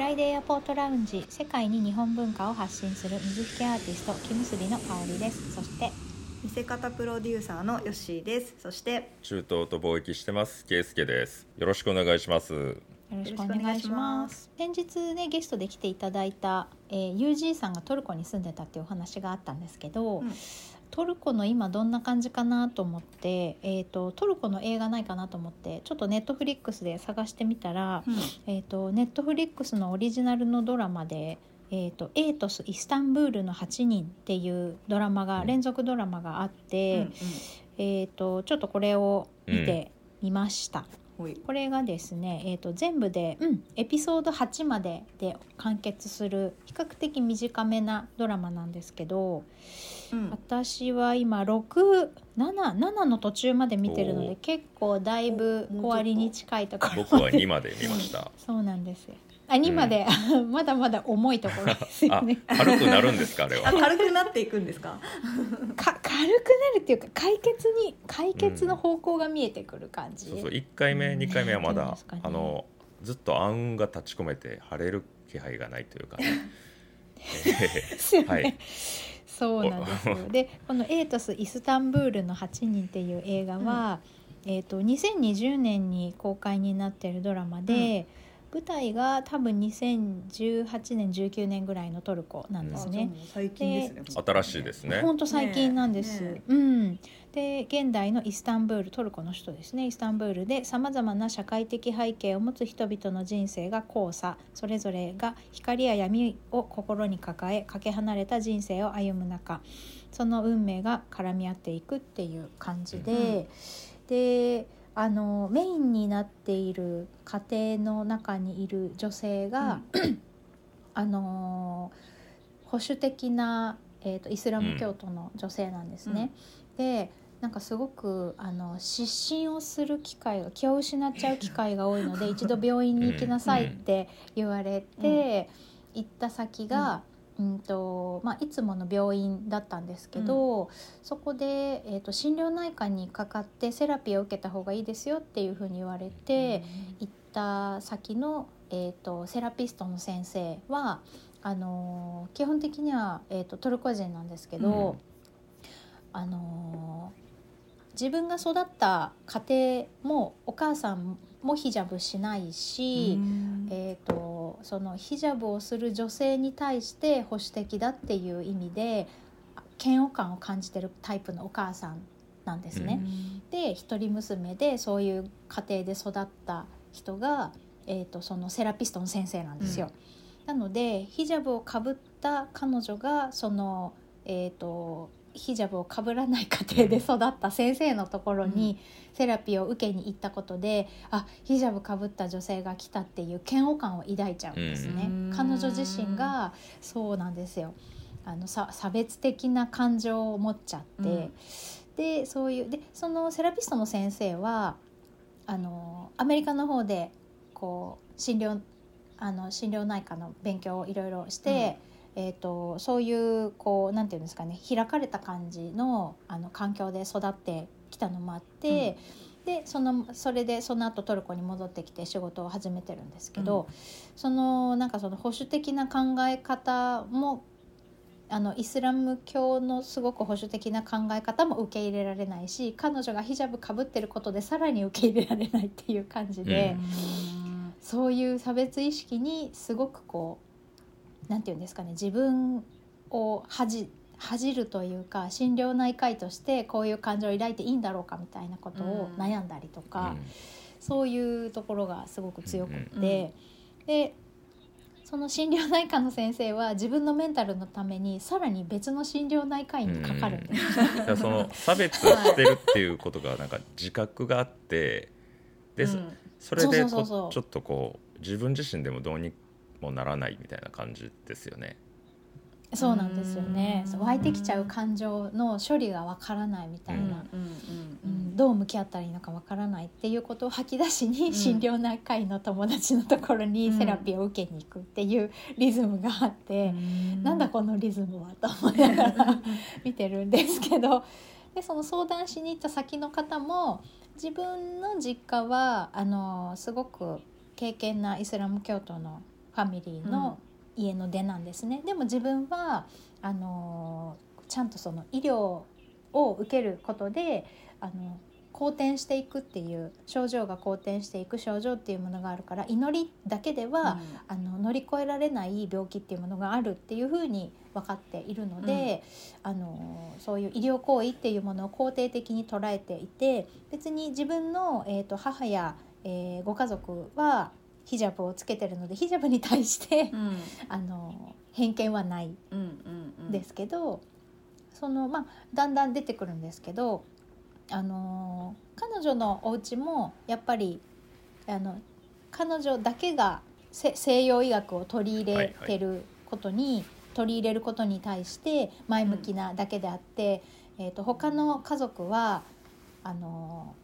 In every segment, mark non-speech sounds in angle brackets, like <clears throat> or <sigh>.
ライデーエアポートラウンジ世界に日本文化を発信する水引アーティスト木結びの香りです。そして見せ方プロデューサーのヨッシーです。そして中東と貿易してますケイスケです。よろしくお願いします。よろしくお願いします。先日ねゲストで来ていただいた、えー、UG さんがトルコに住んでたっていうお話があったんですけど、うんトルコの今どんな感じかなと思って、えー、とトルコの映画ないかなと思ってちょっとネットフリックスで探してみたら、えー、とネットフリックスのオリジナルのドラマで「えー、とエイトス・イスタンブールの8人」っていうドラマが、うん。連続ドラマがあっうんて、えー、とちょっとこれを見てみました。うんこれがですね、えー、と全部で、うん、エピソード8までで完結する比較的短めなドラマなんですけどうん。私は今677の途中まで見てるので結構だいぶ終わりに近いところ。僕は2まで見ました。<laughs> そうなんですよ。あ2まで、<laughs> まだまだ重いところですよあね軽くなるんですかあれは？あ軽くなっていくんですか？か軽くなるっていうか解決に解決の方向が見えてくる感じ、そうそう。1回目2回目はまだね。あのずっと暗雲が立ち込めて晴れる気配がないというかね。で <laughs> すよね、はいそうなんですよ。<laughs> でこの「エイトス・イスタンブールの8人」っていう映画は、えー、と2020年に公開になってるドラマで、舞台が多分2018年19年ぐらいのトルコなんですね。最近ですね新しいですね本当最近なんです。ねえねうん。で現代のイスタンブールトルコの首都ですねイスタンブールでさまざまな社会的背景を持つ人々の人生が交差それぞれが光や闇を心に抱えかけ離れた人生を歩む中その運命が絡み合っていくっていう感じで、であのメインになっている家庭の中にいる女性が、<clears throat> あの保守的な、えー、とイスラム教徒の女性なんですね。でなんかすごくあの失神をする機会が気を失っちゃう機会が多いので <laughs> 一度病院に行きなさいって言われて、行った先が、うんとまあ、いつもの病院だったんですけど、そこで、えー、と心療内科にかかってセラピーを受けた方がいいですよっていうふうに言われて。行った先の、えー、とセラピストの先生はあのー基本的には、えー、とトルコ人なんですけど、あのー自分が育った家庭もお母さんもヒジャブしないし、えー、とそのヒジャブをする女性に対して保守的だっていう意味で嫌悪感を感じてるタイプのお母さんなんですね。で一人娘でそういう家庭で育った人が、えー、とそのセラピストの先生なんですよ。なのでヒジャブをかぶった彼女がその、えー、とヒジャブをかぶらない家庭で育った先生のところにセラピーを受けに行ったことで、あヒジャブかぶった女性が来たっていう嫌悪感を抱いちゃうんですね。うん。彼女自身がそうなんですよ。あのさ差別的な感情を持っちゃって。うん。でそういうでそのセラピストの先生はあのアメリカの方でこう診療あの心療内科の勉強をいろいろして、えー、とそういうこうなんていうんですかね開かれた感じのあの環境で育ってきたのもあって、でそのそれでその後トルコに戻ってきて仕事を始めてるんですけど、そのなんかその保守的な考え方もあのイスラム教のすごく保守的な考え方も受け入れられないし彼女がヒジャブかぶってることでさらに受け入れられないっていう感じで、そういう差別意識にすごくこうなんていうんですかね自分を恥じ恥じるというか心療内科医としてこういう感情を抱いていいんだろうかみたいなことをうん。悩んだりとか、うん。そういうところがすごく強くって、うんでその心療内科の先生は自分のメンタルのためにさらに別の心療内科医にかかる。ん。です、だからその <laughs> 差別してるっていうことがなんか自覚があってで、うん。それでちょっとこう自分自身でもどうにもならないみたいな感じですよね。そうなんですよね。うん。そう湧いてきちゃう感情の処理がわからないみたいな、うん。うんうんどう向き合ったらいいのかわからないっていうことを吐き出しに、ん。心療内科医の友達のところにセラピーを受けに行くっていうリズムがあって、なんだこのリズムはと思いながら見てるんですけどでその相談しに行った先の方も自分の実家はあのすごく敬虔なイスラム教徒のファミリーの家の出なんですね。でも自分はあのちゃんとその医療を受けることであの好転していくっていう症状が好転していく症状っていうものがあるから祈りだけでは、あの乗り越えられない病気っていうものがあるっていうふうに分かっているので、あのそういう医療行為っていうものを肯定的に捉えていて別に自分の、えー、と母や、えーご家族はヒジャブをつけてるのでヒジャブに対して、うん。あの偏見はないうんうんうん。ですけど、そのまあだんだん出てくるんですけど、あの彼女のお家もやっぱりあの彼女だけがせ西洋医学を取り入れてることに、取り入れることに対して前向きなだけであって、えー、と他の家族はあの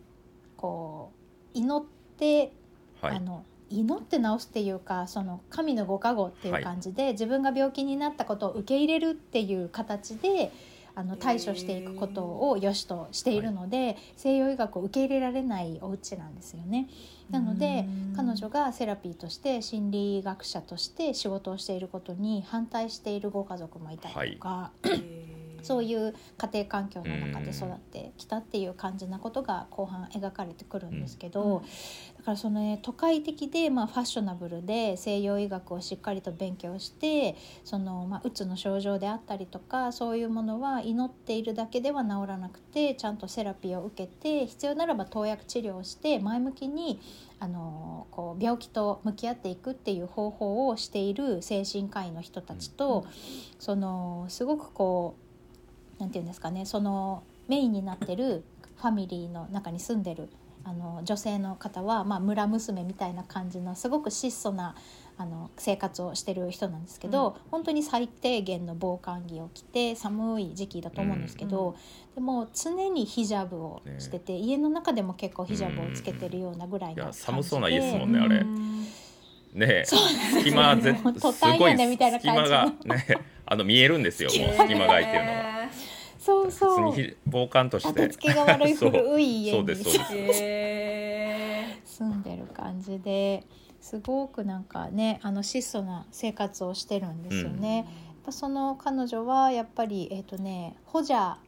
こう祈ってはい。あの祈って治すっていうかその神のご加護っていう感じで、自分が病気になったことを受け入れるっていう形であの対処していくことを良しとしているので、西洋医学を受け入れられないお家なんですよね。なので彼女がセラピーとして心理学者として仕事をしていることに反対しているご家族もいたりとか、そういう家庭環境の中で育ってきたっていう感じなことが後半描かれてくるんですけど、うん。だからその、ね、都会的で、まあ、ファッショナブルで西洋医学をしっかりと勉強してその、まあ、うつの症状であったりとかそういうものは祈っているだけでは治らなくてちゃんとセラピーを受けて必要ならば投薬治療をして前向きにあのこう病気と向き合っていくっていう方法をしている精神科医の人たちと、そのすごくこうなんていうんですかねそのメインになってるファミリーの中に住んでるあの女性の方は、まあ、村娘みたいな感じのすごく質素なあの生活をしてる人なんですけど、本当に最低限の防寒着を着て寒い時期だと思うんですけど、うん。でも常にヒジャブをしてて、家の中でも結構ヒジャブをつけてるようなぐらいの感じで寒そうな家ですもんねあれ。うんね。え隙間すごい隙間がねあの見えるんですよもう隙間が空いてるのがそうそう。普通にひ防寒として。付けが悪い古い家に <laughs> 住んでる感じですごくなんかねあの質素な生活をしてるんですよーね。やっぱその彼女はやっぱりえっ、とねホジャっ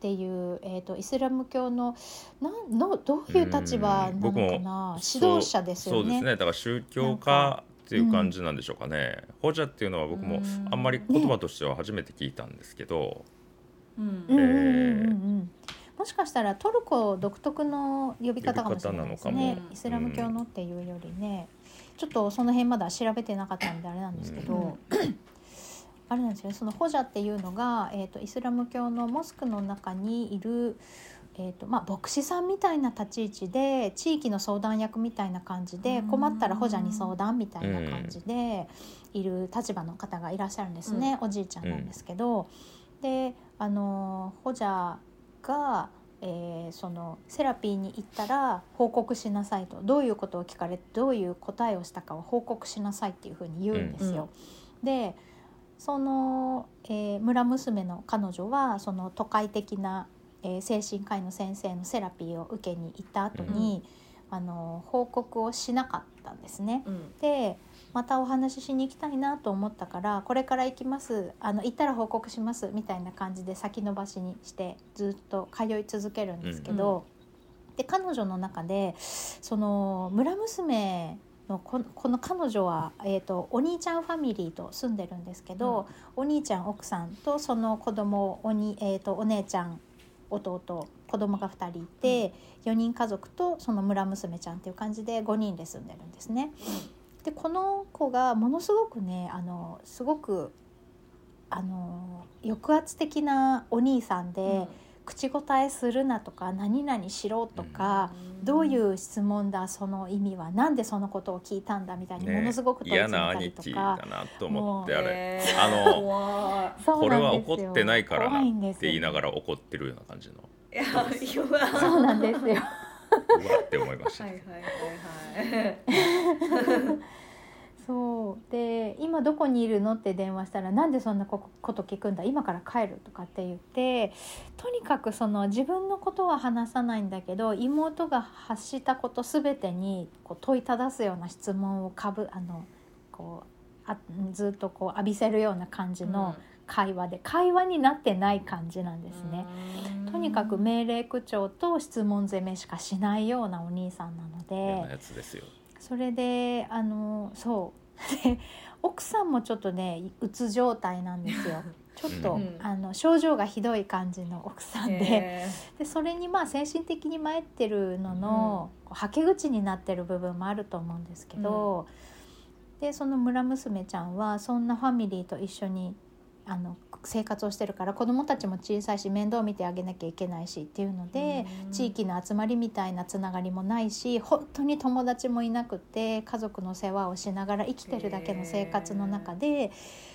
ていう、えー、とイスラム教のなんのどういう立場なのかな？指導者ですよね。そうですね。だから宗教家っていう感じなんでしょうかね、ホジャっていうのは僕もうんあんまり言葉としては初めて聞いたんですけど、うもしかしたらトルコ独特の呼び方かもしれないですね。イスラム教のっていうよりね、ちょっとその辺まだ調べてなかったんであれなんですけど、<clears throat> あれなんですよね。そのホジャっていうのが、えー、とイスラム教のモスクの中にいる、えーとまあ、牧師さんみたいな立ち位置で地域の相談役みたいな感じでうん。困ったらホジャに相談みたいな感じでいる立場の方がいらっしゃるんですね、おじいちゃんなんですけど。であのホジャが、えーそのセラピーに行ったら報告しなさいとどういうことを聞かれてどういう答えをしたかを報告しなさいっていうふうに言うんですよ。でその、えー村娘の彼女はその都会的な、えー精神科医の先生のセラピーを受けに行った後に、あの報告をしなかったんですね。うんでまたお話ししに行きたいなと思ったからこれから行きます。あの行ったら報告します。みたいな感じで先延ばしにしてずっと通い続けるんですけど、で彼女の中でその村娘のここの彼女は、えー、とお兄ちゃんファミリーと住んでるんですけど、お兄ちゃん奥さんとその子供おに、えー、とお姉ちゃん弟子供が2人いて、4人家族とその村娘ちゃんっていう感じで5人で住んでるんですね。でこの子がものすごくねあのすごくあの抑圧的なお兄さんで、口答えするなとか何々しろとか、どういう質問だその意味はなんでそのことを聞いたんだみたいにものすごく問い嫌詰めな兄貴たりとかだ。なと思ってもあれ。あの <laughs> これは怒ってないからなんって言いながら怒ってるような感じの。いいや弱そうなんですよ。うわって思いました、はいはいはいはい。<laughs> そう。で今どこにいるのって電話したらなんでそんなここと聞くんだ？今から帰るとかって言ってとにかくその自分のことは話さないんだけど妹が発したこと全てにこう問いただすような質問をかぶあのこうあずっとこう浴びせるような感じの会話で、会話になってない感じなんですね。とにかく命令口調と質問攻めしかしないようなお兄さんなのでそれであのそう。で奥さんもちょっとねうつ状態なんですよ。<laughs> ちょっと、うん。あの症状がひどい感じの奥さんで。へでそれにまあ精神的に参ってるのの、こうはけ口になってる部分もあると思うんですけど、でその村娘ちゃんはそんなファミリーと一緒にあの生活をしてるから子供たちも小さいし面倒見てあげなきゃいけないしっていうので、うん。地域の集まりみたいなつながりもないし本当に友達もいなくて家族の世話をしながら生きてるだけの生活の中で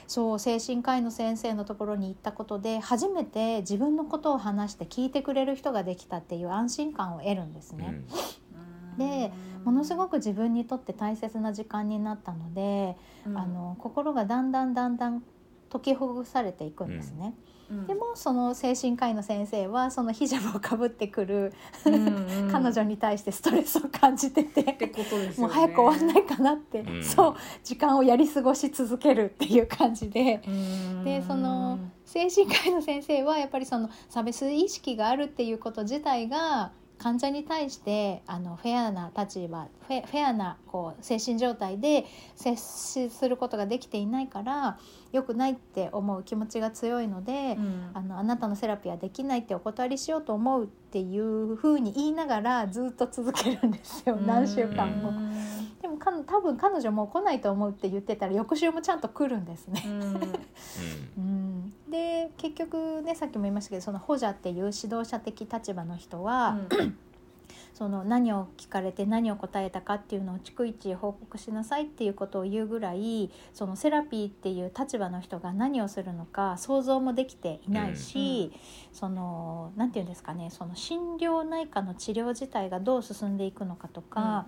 そう精神科医の先生のところに行ったことで初めて自分のことを話して聞いてくれる人ができたっていう安心感を得るんですね。でものすごく自分にとって大切な時間になったので、うん。あの心がだんだんだんだん解きほぐされていくんですね。うん。でもその精神科医の先生はそのヒジャブをかぶってくるうんうん。<laughs> 彼女に対してストレスを感じてて、もう早く終わんないかなって、うん。そう時間をやり過ごし続けるっていう感じで。うん。でその精神科医の先生はやっぱりその差別意識があるっていうこと自体が患者に対してあのフェアな立場フェフェアなこう精神状態で接しすることができていないから良くないって思う気持ちが強いので、うん。あのあなたのセラピーはできないってお断りしようと思うっていうふうに言いながらずっと続けるんですよ何週間も。うん。でもか多分彼女もう来ないと思うって言ってたら翌週もちゃんと来るんですね。うん、で結局ねさっきも言いましたけどその補助っていう指導者的立場の人は、その何を聞かれて何を答えたかっていうのを逐一報告しなさいっていうことを言うぐらいそのセラピーっていう立場の人が何をするのか想像もできていないし、その何て言うんですかねその心療内科の治療自体がどう進んでいくのかとか、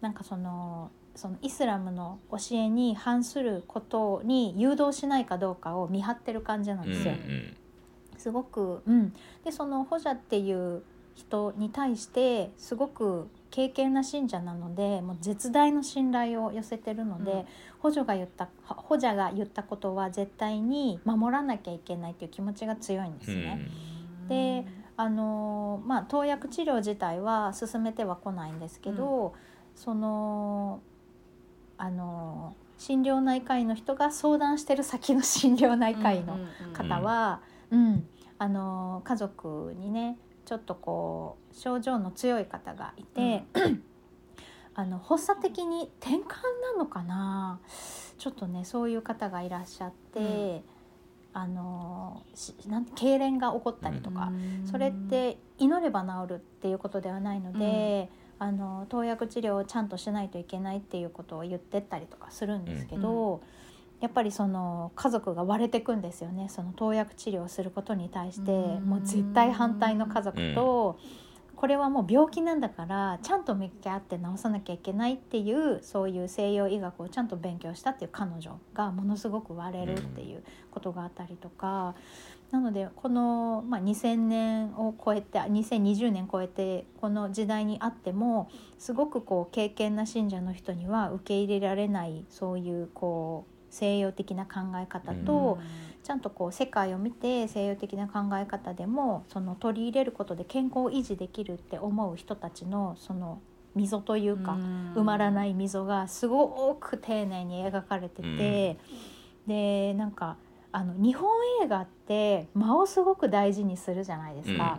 なんかそのそのイスラムの教えに反することに誘導しないかどうかを見張ってる感じなんですよ。うんすごく、うん、でそのホジャっていう人に対してすごく敬虔な信者なのでもう絶大の信頼を寄せてるので、うん。補助が言った補助が言ったことは絶対に守らなきゃいけないっていう気持ちが強いんですね。であのまあ投薬治療自体は進めては来ないんですけど、そのあの心療内科医の人が相談してる先の心療内科医の方は、うん。あの家族にねちょっとこう症状の強い方がいて、<clears throat> あの発作的に転換なのかな？ちょっとねそういう方がいらっしゃって、うん。あのしなん痙攣が起こったりとか、それって祈れば治るっていうことではないので、あの投薬治療をちゃんとしないといけないっていうことを言ってったりとかするんですけど、やっぱりその家族が割れてくんですよね。その投薬治療をすることに対して。うん。もう絶対反対の家族と、これはもう病気なんだからちゃんと向き合って治さなきゃいけないっていうそういう西洋医学をちゃんと勉強したっていう彼女がものすごく割れるっていうことがあったりとか。なのでこの、まあ、2000年を超えて2020年超えてこの時代にあってもすごくこう敬虔な信者の人には受け入れられないそういうこう西洋的な考え方と、ちゃんとこう世界を見て西洋的な考え方でもその取り入れることで健康を維持できるって思う人たちのその溝というか、埋まらないい溝がすごく丁寧に描かれてて、でなんかあの日本映画って間をすごく大事にするじゃないですか。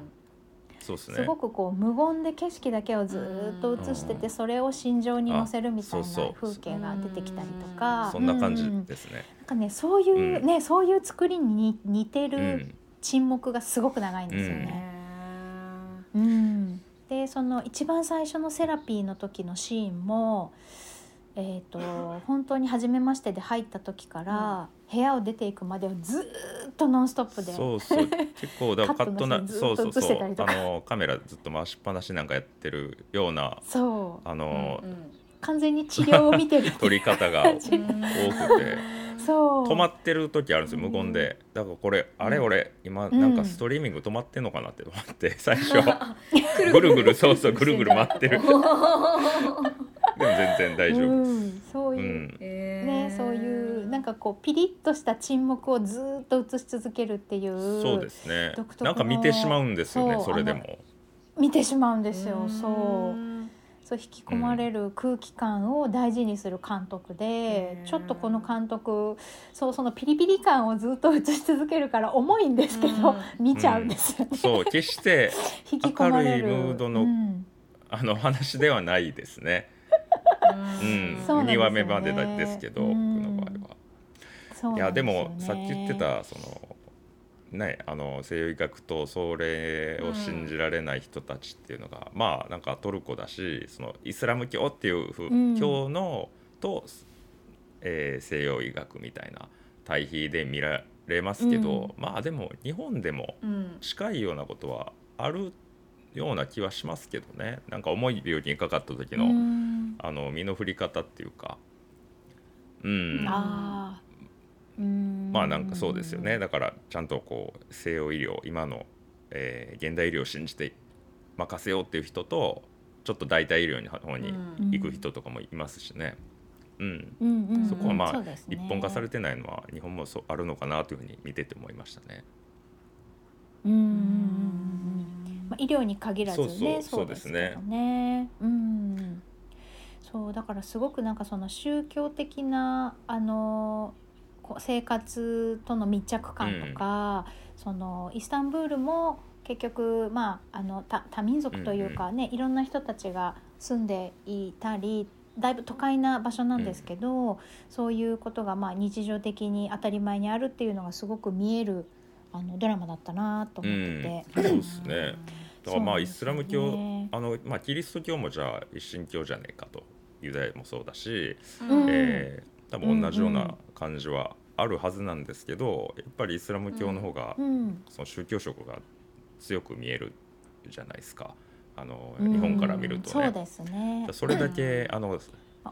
そうですね。すごくこう無言で景色だけをずーっと映しててうん。それを心情に乗せるみたいな風景が出てきたりとか。そんな感じですね。なんかねそういううん。ね、そういう作りに似てうるん。沈黙がすごく長いんですよね。うん。でその一番最初のセラピーの時のシーンも、えー、と本当に初めましてで入った時から、部屋を出ていくまでをずーっとノンストップでそうそう。結構だからカットなそうそうそう。あのカメラずっと回しっぱなしなんかやってるようなそう。あの、完全に治療を見てる撮り方が多くて。<laughs> そう。止まってる時あるんですよ無言で。だからこれあれ俺今なんかストリーミング止まってんのかなって思って。最 <laughs> 初ぐるぐるそうそうぐるぐる回ってる <laughs> ででも全然大丈夫です、うん、そうういう、ね、そういうなんかこうピリッとした沈黙をずーっと映し続けるっていうそうですね。なんか見てしまうんですよねそれでも。見てしまうんですよーそう。そう引き込まれる空気感を大事にする監督で、うん。ちょっとこの監督そうそのピリピリ感をずっと映し続けるから重いんですけど、うん。見ちゃうんですよね、そう決して <laughs> 引き込まれる。明るいムードのうん。あの話ではないですね2話目までですけど僕うん。の場合は。いやでもさっき言ってたそのねあの西洋医学とそれを信じられない人たちっていうのが、まあなんかトルコだしそのイスラム教っていうふう、うん。教のと、えー西洋医学みたいな対比で見られますけど、まあでも日本でもうん。近いようなことはあるような気はしますけどね。なんか重い病気にかかった時の、うん。あの身の振り方っていうか。うん。あー。うん。まあなんかそうですよね。だからちゃんとこう西洋医療今の、えー現代医療を信じて任せようっていう人とちょっと代替医療の方にうん。行く人とかもいますしね、うん。うんうんうんそこはまあね。一本化されてないのは日本もそうあるのかなというふうに見てて思いましたね。うんうんうんうんまあ、医療に限らずねそうですけどね。うん。そうだからすごくなんかその宗教的なあの生活との密着感とか、そのイスタンブールも結局まああの多多民族というかね、いろんな人たちが住んでいたりだいぶ都会な場所なんですけど、そういうことがまあ日常的に当たり前にあるっていうのがすごく見えるあのドラマだったなと思ってて。うん。そうですねだからまあイスラム教あの、まあ、キリスト教もじゃあ一神教じゃねえかとユダヤもそうだし、うん。えー多分同じよううんうなん感じはあるはずなんですけどやっぱりイスラム教の方が、うんその宗教色が強く見えるじゃないですか。あのうん。日本から見るとね。そうですね。それだけあの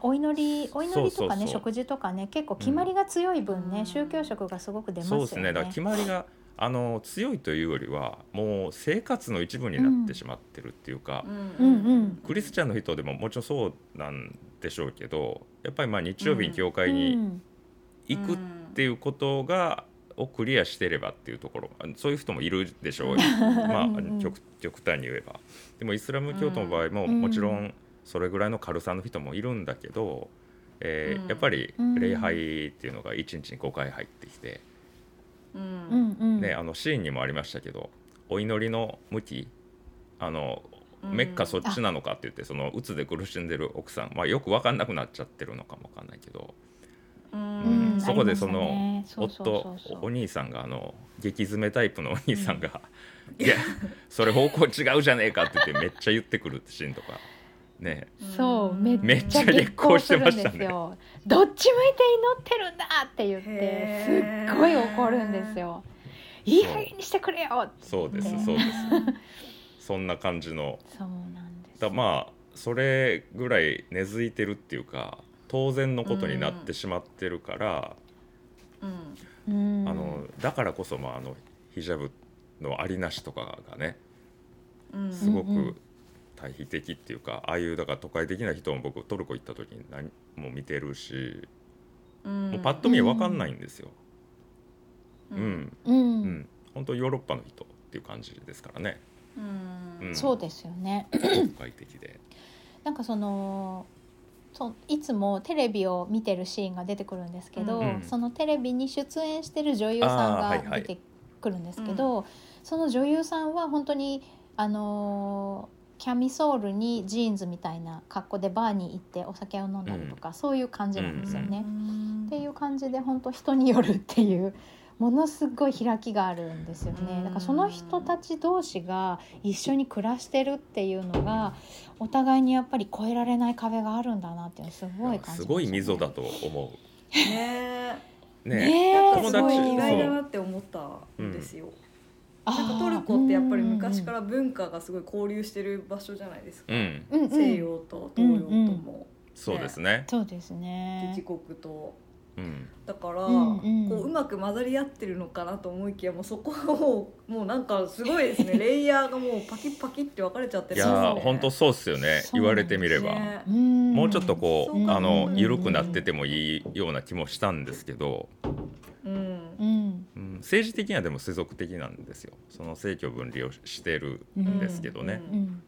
お祈りお祈りとかねそうそうそう。食事とかね結構決まりが強い分ね、うん。宗教色がすごく出ますよね。そうですね。だから決まりがあの強いというよりはもう生活の一部になってしまってるっていうか、うん。うんクリスチャンの人でももちろんそうなんでしょうけどやっぱりまあ日曜日に教会うにん。行くっていうことが、をクリアしてればっていうところそういう人もいるでしょう <laughs> まあ極極端に言えば。でもイスラム教徒の場合も、うん。もちろんそれぐらいの軽さの人もいるんだけど、えーうん。やっぱりうん。礼拝っていうのが1日に5回入ってきて、ううん。んうん。ね、あのシーンにもありましたけどお祈りの向きあのうん。メッカそっちなのかって言ってその鬱で苦しんでる奥さん、まあ、よく分かんなくなっちゃってるのかも分かんないけど、ううんんそこでその夫お兄さんがあの激詰めタイプのお兄さんが「<laughs> いやそれ方向違うじゃねえか」って言ってめっちゃ言ってくるってシーンとかね。そうめめっちゃ激高するんです激高してましたよどっち向いて祈ってるんだって言ってすっごい怒るんですよ。いい加減にしてくれよって。そうですねそうです。そんな感じの。そうなんです。だまあそれぐらい根付いてるっていうか当然のことになってしまってるから、うん。うん。あのだからこそ、まあ、あのヒジャブのありなしとかがねうん。すごく対比的っていうか、ああいうだから都会的な人も僕トルコ行った時に何も見てるし、うん。もうパッと見分かんないんですよ。ううん。ん、ううん。ん本当ヨーロッパの人っていう感じですからね。そうですよね。都会的で。なんかそのそいつもテレビを見てるシーンが出てくるんですけど、うん。そのテレビに出演してる女優さんが出てくるんですけど、その女優さんは本当にあのーキャミソールにジーンズみたいな格好でバーに行ってお酒を飲んだりとか、そういう感じなんですよね。っていう感じで本当人によるっていうものすごい開きがあるんですよね。うん。だからその人たち同士が一緒に暮らしてるっていうのがお互いにやっぱり越えられない壁があるんだなっていうのすごい感じましたね。すごい溝だと思ねう。ね。ね。えなんか友達すごい。意外だなって思ったんですよ。あーなんかトルコってやっぱり昔から文化がすごい交流してる場所じゃないですか。うん、うんうん西洋と東洋とも、そうですね。そうですね。自国と。うん。だから、うんうんこううまく混ざり合ってるのかなと思いきやもうそこをもうなんかすごいですね。<laughs> レイヤーがもうパキッパキッって分かれちゃっていやるんですよね。ー本当そうっすよね。言われてみれば、ねうん。もうちょっとこう、あのうん緩くなっててもいいような気もしたんですけど、うんうんうん、政治的にはでも世俗的なんですよ。その政教分離をしてるんですけどね、うん。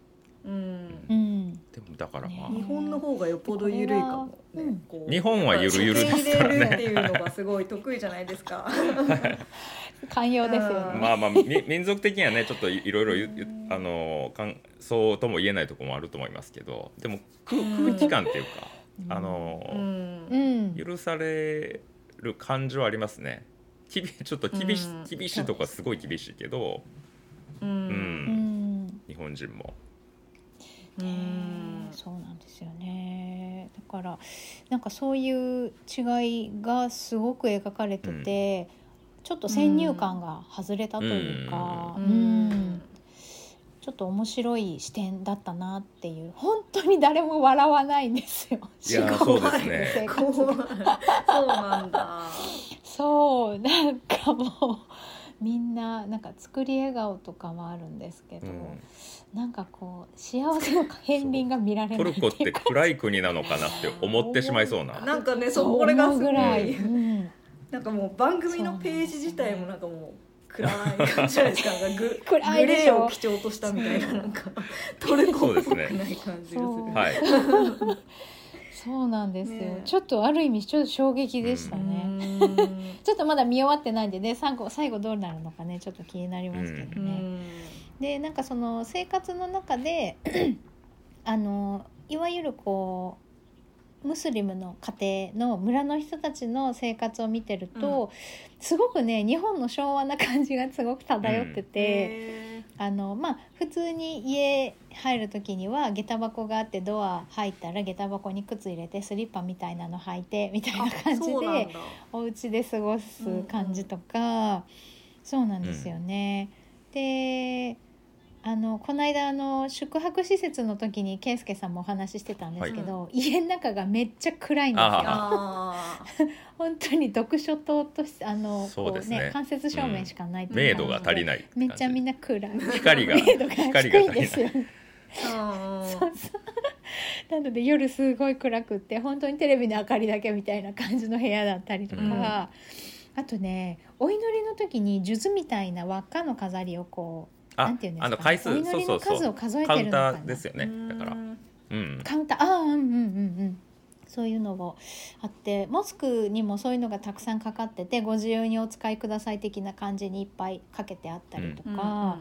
うん。うん。でもだからまあ、ね日本の方がよっぽど緩いかもね、日本はゆるゆるですからね。っていうのがすごい得意じゃないですか寛容ですよね。まあまあみ <laughs> 民族的にはねちょっといいろいろあのかんそうとも言えないところもあると思いますけどでも空うん。空気感っていうかあうの、ん。うん。許される感じはありますねきびちょっと厳し,、うん。厳しいとこはすごい厳しいけど、ううん。うん。ん日本人も。うんそうなんですよね。だからなんかそういう違いがすごく描かれてて、ちょっと先入観が外れたというか、ううん。んちょっと面白い視点だったなっていう。本当に誰も笑わないんですよ。いやーそうですね。そうなんだそうなんかもうみんななんか作り笑顔とかもあるんですけど、うん。なんかこう幸せの片鱗が見られトルコって暗い国なのかなって思ってしまいそうな。<laughs> なんかねそうこれがすごい。なんかもう番組のページ自体もなんかもう暗い感じじゃないですか。グ <laughs> グレーを基調としたみたいななんかトルコっぽくない感じがする。そうはい。<laughs> そうなんですよ、ね。ちょっとある意味ちょっと衝撃でしたね、ね <laughs> ちょっとまだ見終わってないんでね最後最後どうなるのかねちょっと気になりますけどね、でなんかその生活の中で <clears throat> あのいわゆるこうムスリムの家庭の村の人たちの生活を見てると、すごくね日本の昭和な感じがすごく漂ってて、あのまあ普通に家入る時には下駄箱があってドア入ったら下駄箱に靴入れてスリッパみたいなの履いてみたいな感じでお家で過ごす感じとか、そうなんですよね。であのこの間あの宿泊施設の時に圭介さんもお話ししてたんですけど、家の中がめっちゃ暗いんですよ。<laughs> 本当に読書灯としてあのそうですね。こうね間接照明しかないっていう明度が足りない。めっちゃみんな暗い。光が明度が光が低いんですよ。あそうそう。なので夜すごい暗くって本当にテレビの明かりだけみたいな感じの部屋だったりとか、うん。あとねお祈りの時に数珠みたいな輪っかの飾りをこうなあんていうんですか？あの回数お祈りのそうそうそう。数を数えてカウンるのかな。ターですよね。だから。うん。カウンター。ああうんうんうんうん。そういうのもあってモスクにもそういうのがたくさんかかっててご自由にお使いください的な感じにいっぱいかけてあったりとか、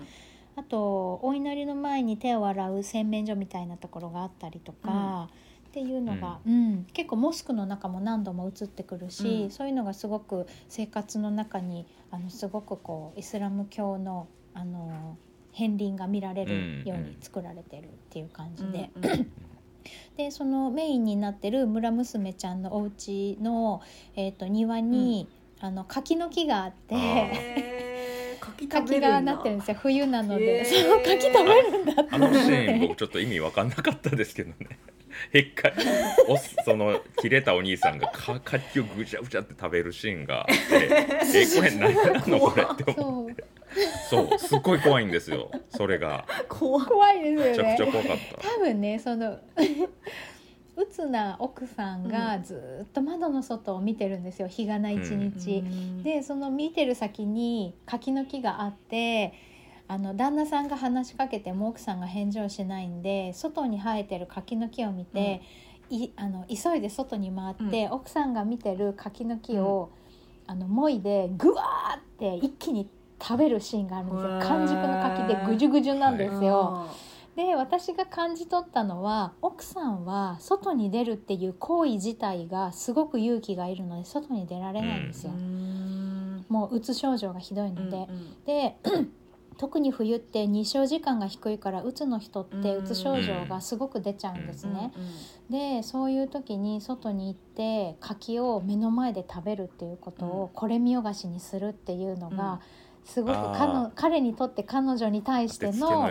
あとお祈りの前に手を洗う洗面所みたいなところがあったりとか、っていうのが、うん。結構モスクの中も何度も映ってくるし、うん。そういうのがすごく生活の中にあのすごくこうイスラム教のあの片鱗が見られるように作られてるっていう感じで。<clears throat> でそのメインになってる村娘ちゃんのお家のえー、と庭に、あの柿の木があって。<laughs> 柿柿がなってるんですよ。冬なので、そう柿食べるんだって。あのシーン僕ちょっと意味わかんなかったですけどね。<laughs> へっかおその切れたお兄さんがか柿をぐちゃぐちゃって食べるシーンがあって。<laughs> えこれ何なのこれって思うそうそうすっごい怖いんですよそれが。怖い。怖いですめちゃよねくちゃ怖かった。多分ねそのうつな奥さんがずっと窓の外を見てるんですよ日がない一日、でその見てる先に柿の木があってあの旦那さんが話しかけても奥さんが返事をしないんで外に生えてる柿の木を見て、いあの急いで外に回って、奥さんが見てる柿の木を、あのもいでぐわーって一気に食べるシーンがあるんですよ。完熟の柿でぐじゅぐじゅなんですよ。で私が感じ取ったのは奥さんは外に出るっていう行為自体がすごく勇気がいるので外に出られないんですよ。もううつ症状がひどいので、で <clears throat> 特に冬って日照時間が低いからうつの人ってうつ症状がすごく出ちゃうんですね。でそういう時に外に行って柿を目の前で食べるっていうことをこれ見よがしにするっていうのがすごく彼の彼にとって彼女に対しての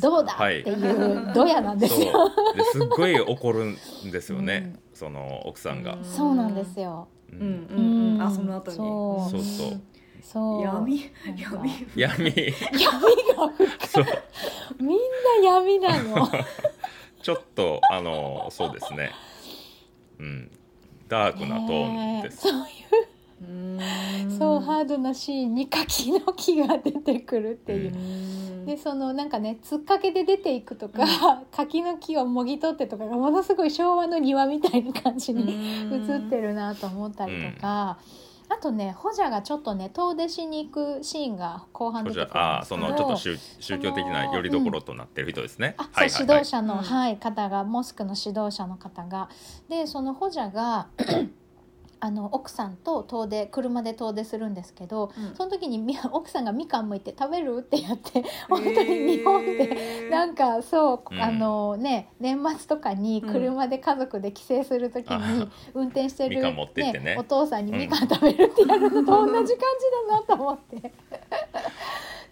どうだ？っていうドヤなんですそう。よ。ですっごい怒るんですよね、うん。その奥さんが、うん。そうなんですよ。ううんんうんうん。あうん。その後に。そう。そうそう。そう。闇？闇？闇。闇がそう。みんな闇なの。<laughs> ちょっとあのそうですね。うん。ダークなトーンです、ねうーんそうハードなシーンに柿の木が出てくるっていう。う。うん。でそのなんかねつっかけで出ていくとか、柿の木をもぎ取ってとかがものすごい昭和の庭みたいな感じに映ってるなと思ったりとか、あとねホジャがちょっとね遠出しに行くシーンが後半でああそのちょっと宗宗教的なよりどころとなってる人ですね、あ、はいはい指導者の、うん。はい、方がモスクの指導者の方が。でそのホジャがあの奥さんと遠出車で遠出するんですけどうん。その時にみ <laughs> 奥さんがみかんむいて食べるってやって本当に日本で <laughs> なんかそう、うん。あのね年末とかに車で家族で帰省する時にあ運転してる、みかんてってね。お父さんにみかん。食べるってやるのと同じ感じだなと思って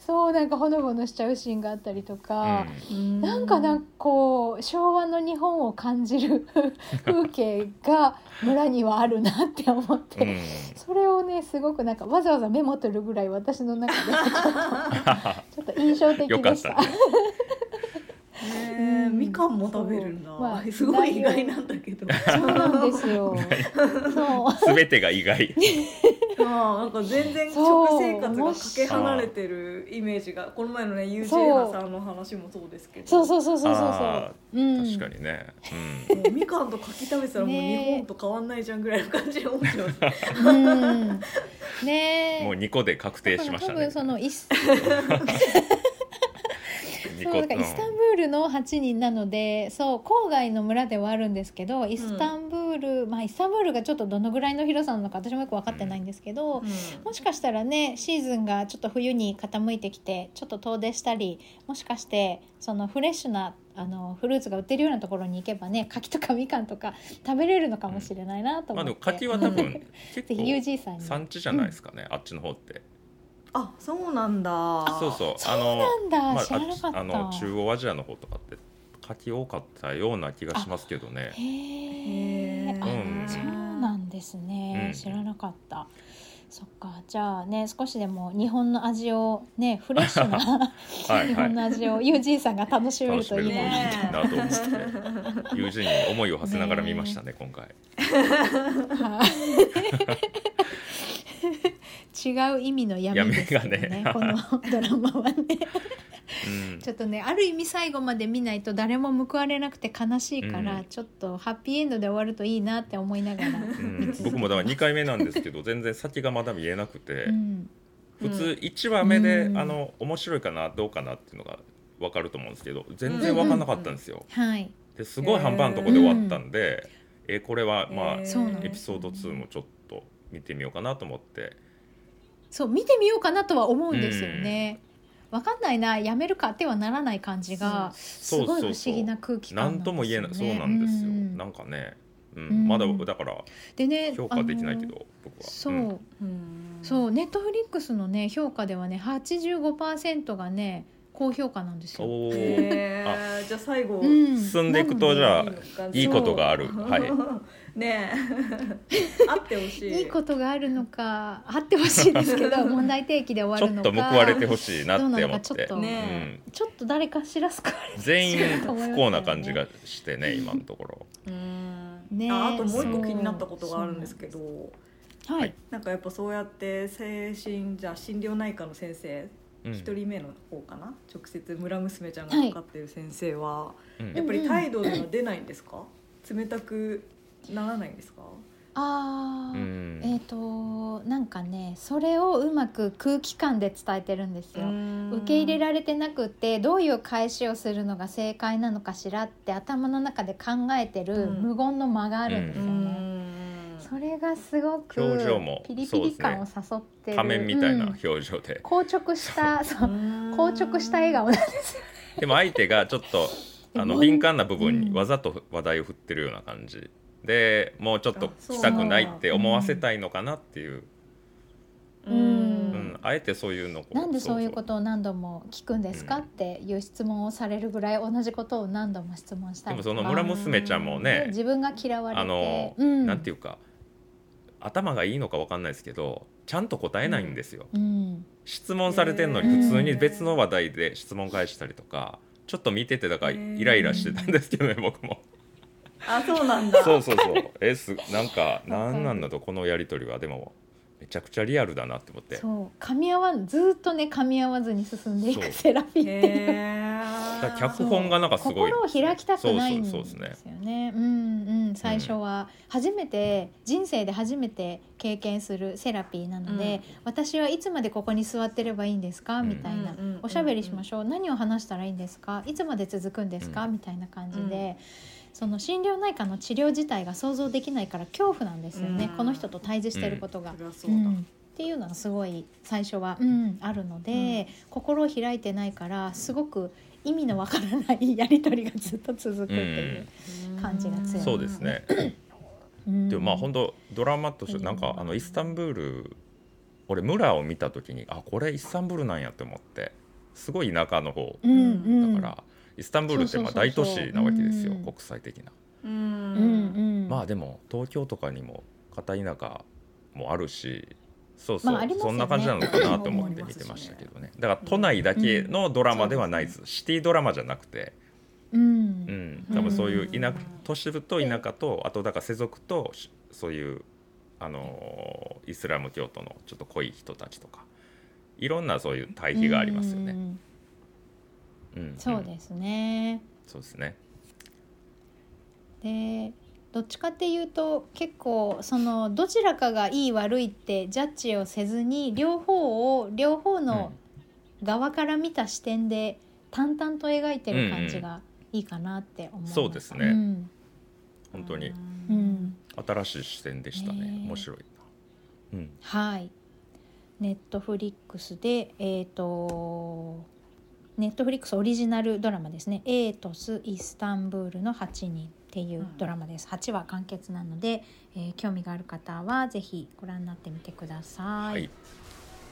そうなんかほのぼのしちゃうシーンがあったりとか。うんなんかなんかこう昭和の日本を感じる <laughs> 風景が村にはあるなって思って、うんそれをねすごくなんかわざわざメモ取るぐらい私の中でちょっと <laughs> 印象的でした。ったねへーうん。みかんも食べるんだ、まあ <laughs> すごい意外なんだけど。そうなんですよ。そう。全てが意外。<laughs> ああなんか全然食生活がかけ離れてるイメージがこの前のねユージェイハさんの話もそうですけど。そう。そうそうそうそうあそう。うん。確かにね、もうみかんと柿食べてたらもうね日本と変わんないじゃんぐらいの感じで思ってますねえ。もう2個で確定しました多ね分その <laughs> イスタンブールの8人なのでそう郊外の村ではあるんですけどイスタンブール、まあイスタンブールがちょっとどのぐらいの広さなのか私もよく分かってないんですけど、もしかしたらねシーズンがちょっと冬に傾いてきてちょっと遠出したりもしかしてそのフレッシュなあのフルーツが売ってるようなところに行けばね柿とかみかんとか <laughs> 食べれるのかもしれないなとま思って、あでも柿は多うん分 <laughs> 結ぜひ構 UG さんに。産地じゃないですかね、あっちの方ってあそうなんだ。そうそう。そうなんだ、まあ知らなかった。あの中央アジアの方とかって柿多かったような気がしますけどね。へえ、あ、うん。そうなんですね、うん。知らなかった。そっか。じゃあね少しでも日本の味をねフレッシュな <laughs> はい日本のはい味を UG さんが楽しめる楽しめるといいな、と思って。<laughs> 友人に思いを馳せながら見ましたね今回違う意味の闇ですよね。ね。<laughs> このドラマはね。うん。ちょっとねある意味最後まで見ないと誰も報われなくて悲しいから、うん。ちょっとハッピーエンドで終わるといいなって思いながら、うん。僕もだから2回目なんですけど全然先がまだ見えなくて、うん。普通1話目で、うん。あの面白いかなどうかなっていうのが分かると思うんですけど全然分かんなかったんですよ。はい。ですごい半端なとこで終わったんで、えこれはまあ、へーそうなんですエピソード2もちょっと見てみようかなと思ってそう見てみようかなとは思うんですよね。わかんないなやめるかってはならない感じがすごい不思議な空気感何とも言えない。そうなんですよ、うん。なんかね、うん。うん。まだだからでね評価できないけど僕は。そう、んうん。そうネットフリックスのね評価ではね85%がね高評価なんですよ。じゃあ最後、うん。進んでいくとじゃあいいことがある。はい <laughs> ねえ。<laughs> あってほしい。いいことがあるのかあってほしいですけど <laughs> 問題提起で終ちょっわるのか。と報われてほしいなって思って。ちょっと、ねちょっと誰かしら救われて全員不幸な感じがしてね今のところ。うん。ねえ。ああともう一個気になったことがあるんですけどはい、はい。なんかやっぱそうやって精神じゃあ心療内科の先生うん。一、人目の方かな？直接村娘ちゃんがかかってる先生は、うん。やっぱり態度では出ないんですか？冷たくならないんですか？あー、うん。えっ、となんかねそれをうまく空気感で伝えてるんですよ。受け入れられてなくってどういう返しをするのが正解なのかしらって頭の中で考えてるうん。無言の間があるんですうよね。ん。それがすごく表情もピリピリ感を誘ってる、仮面みたいなうん表情で、硬直したそう。う。ん。硬直した笑顔なんですよ。でも相手がちょっとあの敏感な部分にうん。わざと話題を振ってるような感じでもうちょっとしたくないって思わせたいのかなっていう、う。うん。うん。あえてそういうのを。なんでそういうことを何度も聞くんですか、うんっていう質問をされるぐらい同じことを何度も質問したでりとか。もその村娘ちゃんもでね自分が嫌われて。あの、うん、なんていうか頭がいいのか分かんないですけどちゃんと答えないんですよ、うん。質問されてんのに普通に別の話題で質問返したりとかちょっと見ててだからイライラしてたんですけどね僕もあそうなんだ。そうそうそう。えすなんかなんなんだとこのやり取りは。でもめちゃくちゃリアルだなって思って。そう。噛み合わんずーっとね噛み合わずに進んでいくセラピーっていう。へだからー脚本がなんかすごい。心を開きたくないんですそうそうそう。よですねね。うん。うん。最初は初めて人生で初めて経験するセラピーなので、私はいつまでここに座ってればいいんですか？うん。みたいな、うんうんうんおしゃべりしましょう。何を話したらいいんですか？いつまで続くんですか、うん。みたいな感じで。その心療内科の治療自体が想像できないから恐怖なんですよね、うん。この人と対峙してることが。っていうのはすごい最初は、うん、あるので、心を開いてないからすごく意味のわからないやり取りがずっと続くっていう。感じが強い。そうですね。うん。でもまあ本当ドラマとしてなんかあのイスタンブール俺村を見た時にあこれイスタンブールなんやって思ってすごい田舎の方うんうん、だから、イスタンブールってまあ大都市なわけですようん。国際的な。うん。うんうん、まあでも東京とかにも片田舎もあるしそうそう、まあね。そんな感じなのかなと思って見てましたけどね。だから都内だけのドラマではないです、シティドラマじゃなくて、うん。うん、多分そういう田うん都市部と田舎とあとだから世俗としそういうあのーイスラム教徒のちょっと濃い人たちとか。いろんなそういう対比がありますよね。うんうんそうですね。そうですね。でどっちかっていうと結構そのどちらかがいい悪いってジャッジをせずに両方を両方の側から見た視点で淡々と描いてる感じがいいかなって思います。そうですねうん本当にうん新しい視点でしたね。面白いな。うん。はい。ネットフリックスで、えっ、と、ネットフリックスオリジナルドラマですね。エートス・イスタンブールの8人っていうドラマです。8話完結なので、えー興味がある方はぜひご覧になってみてください。はい。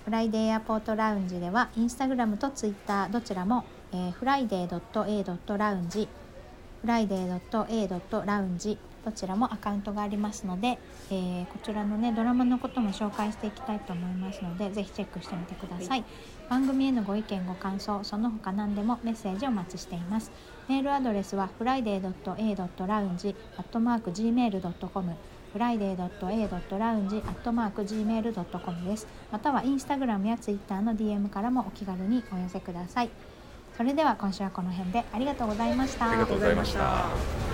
フライデーエアポートラウンジではインスタグラムとツイッターどちらも、えー、 friday.a.lounge friday.a.lounge どちらもアカウントがありますので、えーこちらのねドラマのことも紹介していきたいと思いますのでぜひチェックしてみてください、番組へのご意見ご感想その他何でもメッセージお待ちしています。メールアドレスは friday.a.lounge.gmail.com friday.a.lounge.gmail.com です。またはインスタグラムやツイッターの DM からもお気軽にお寄せください。それでは今週はこの辺でありがとうございましたありがとうございました。ありがとうございました。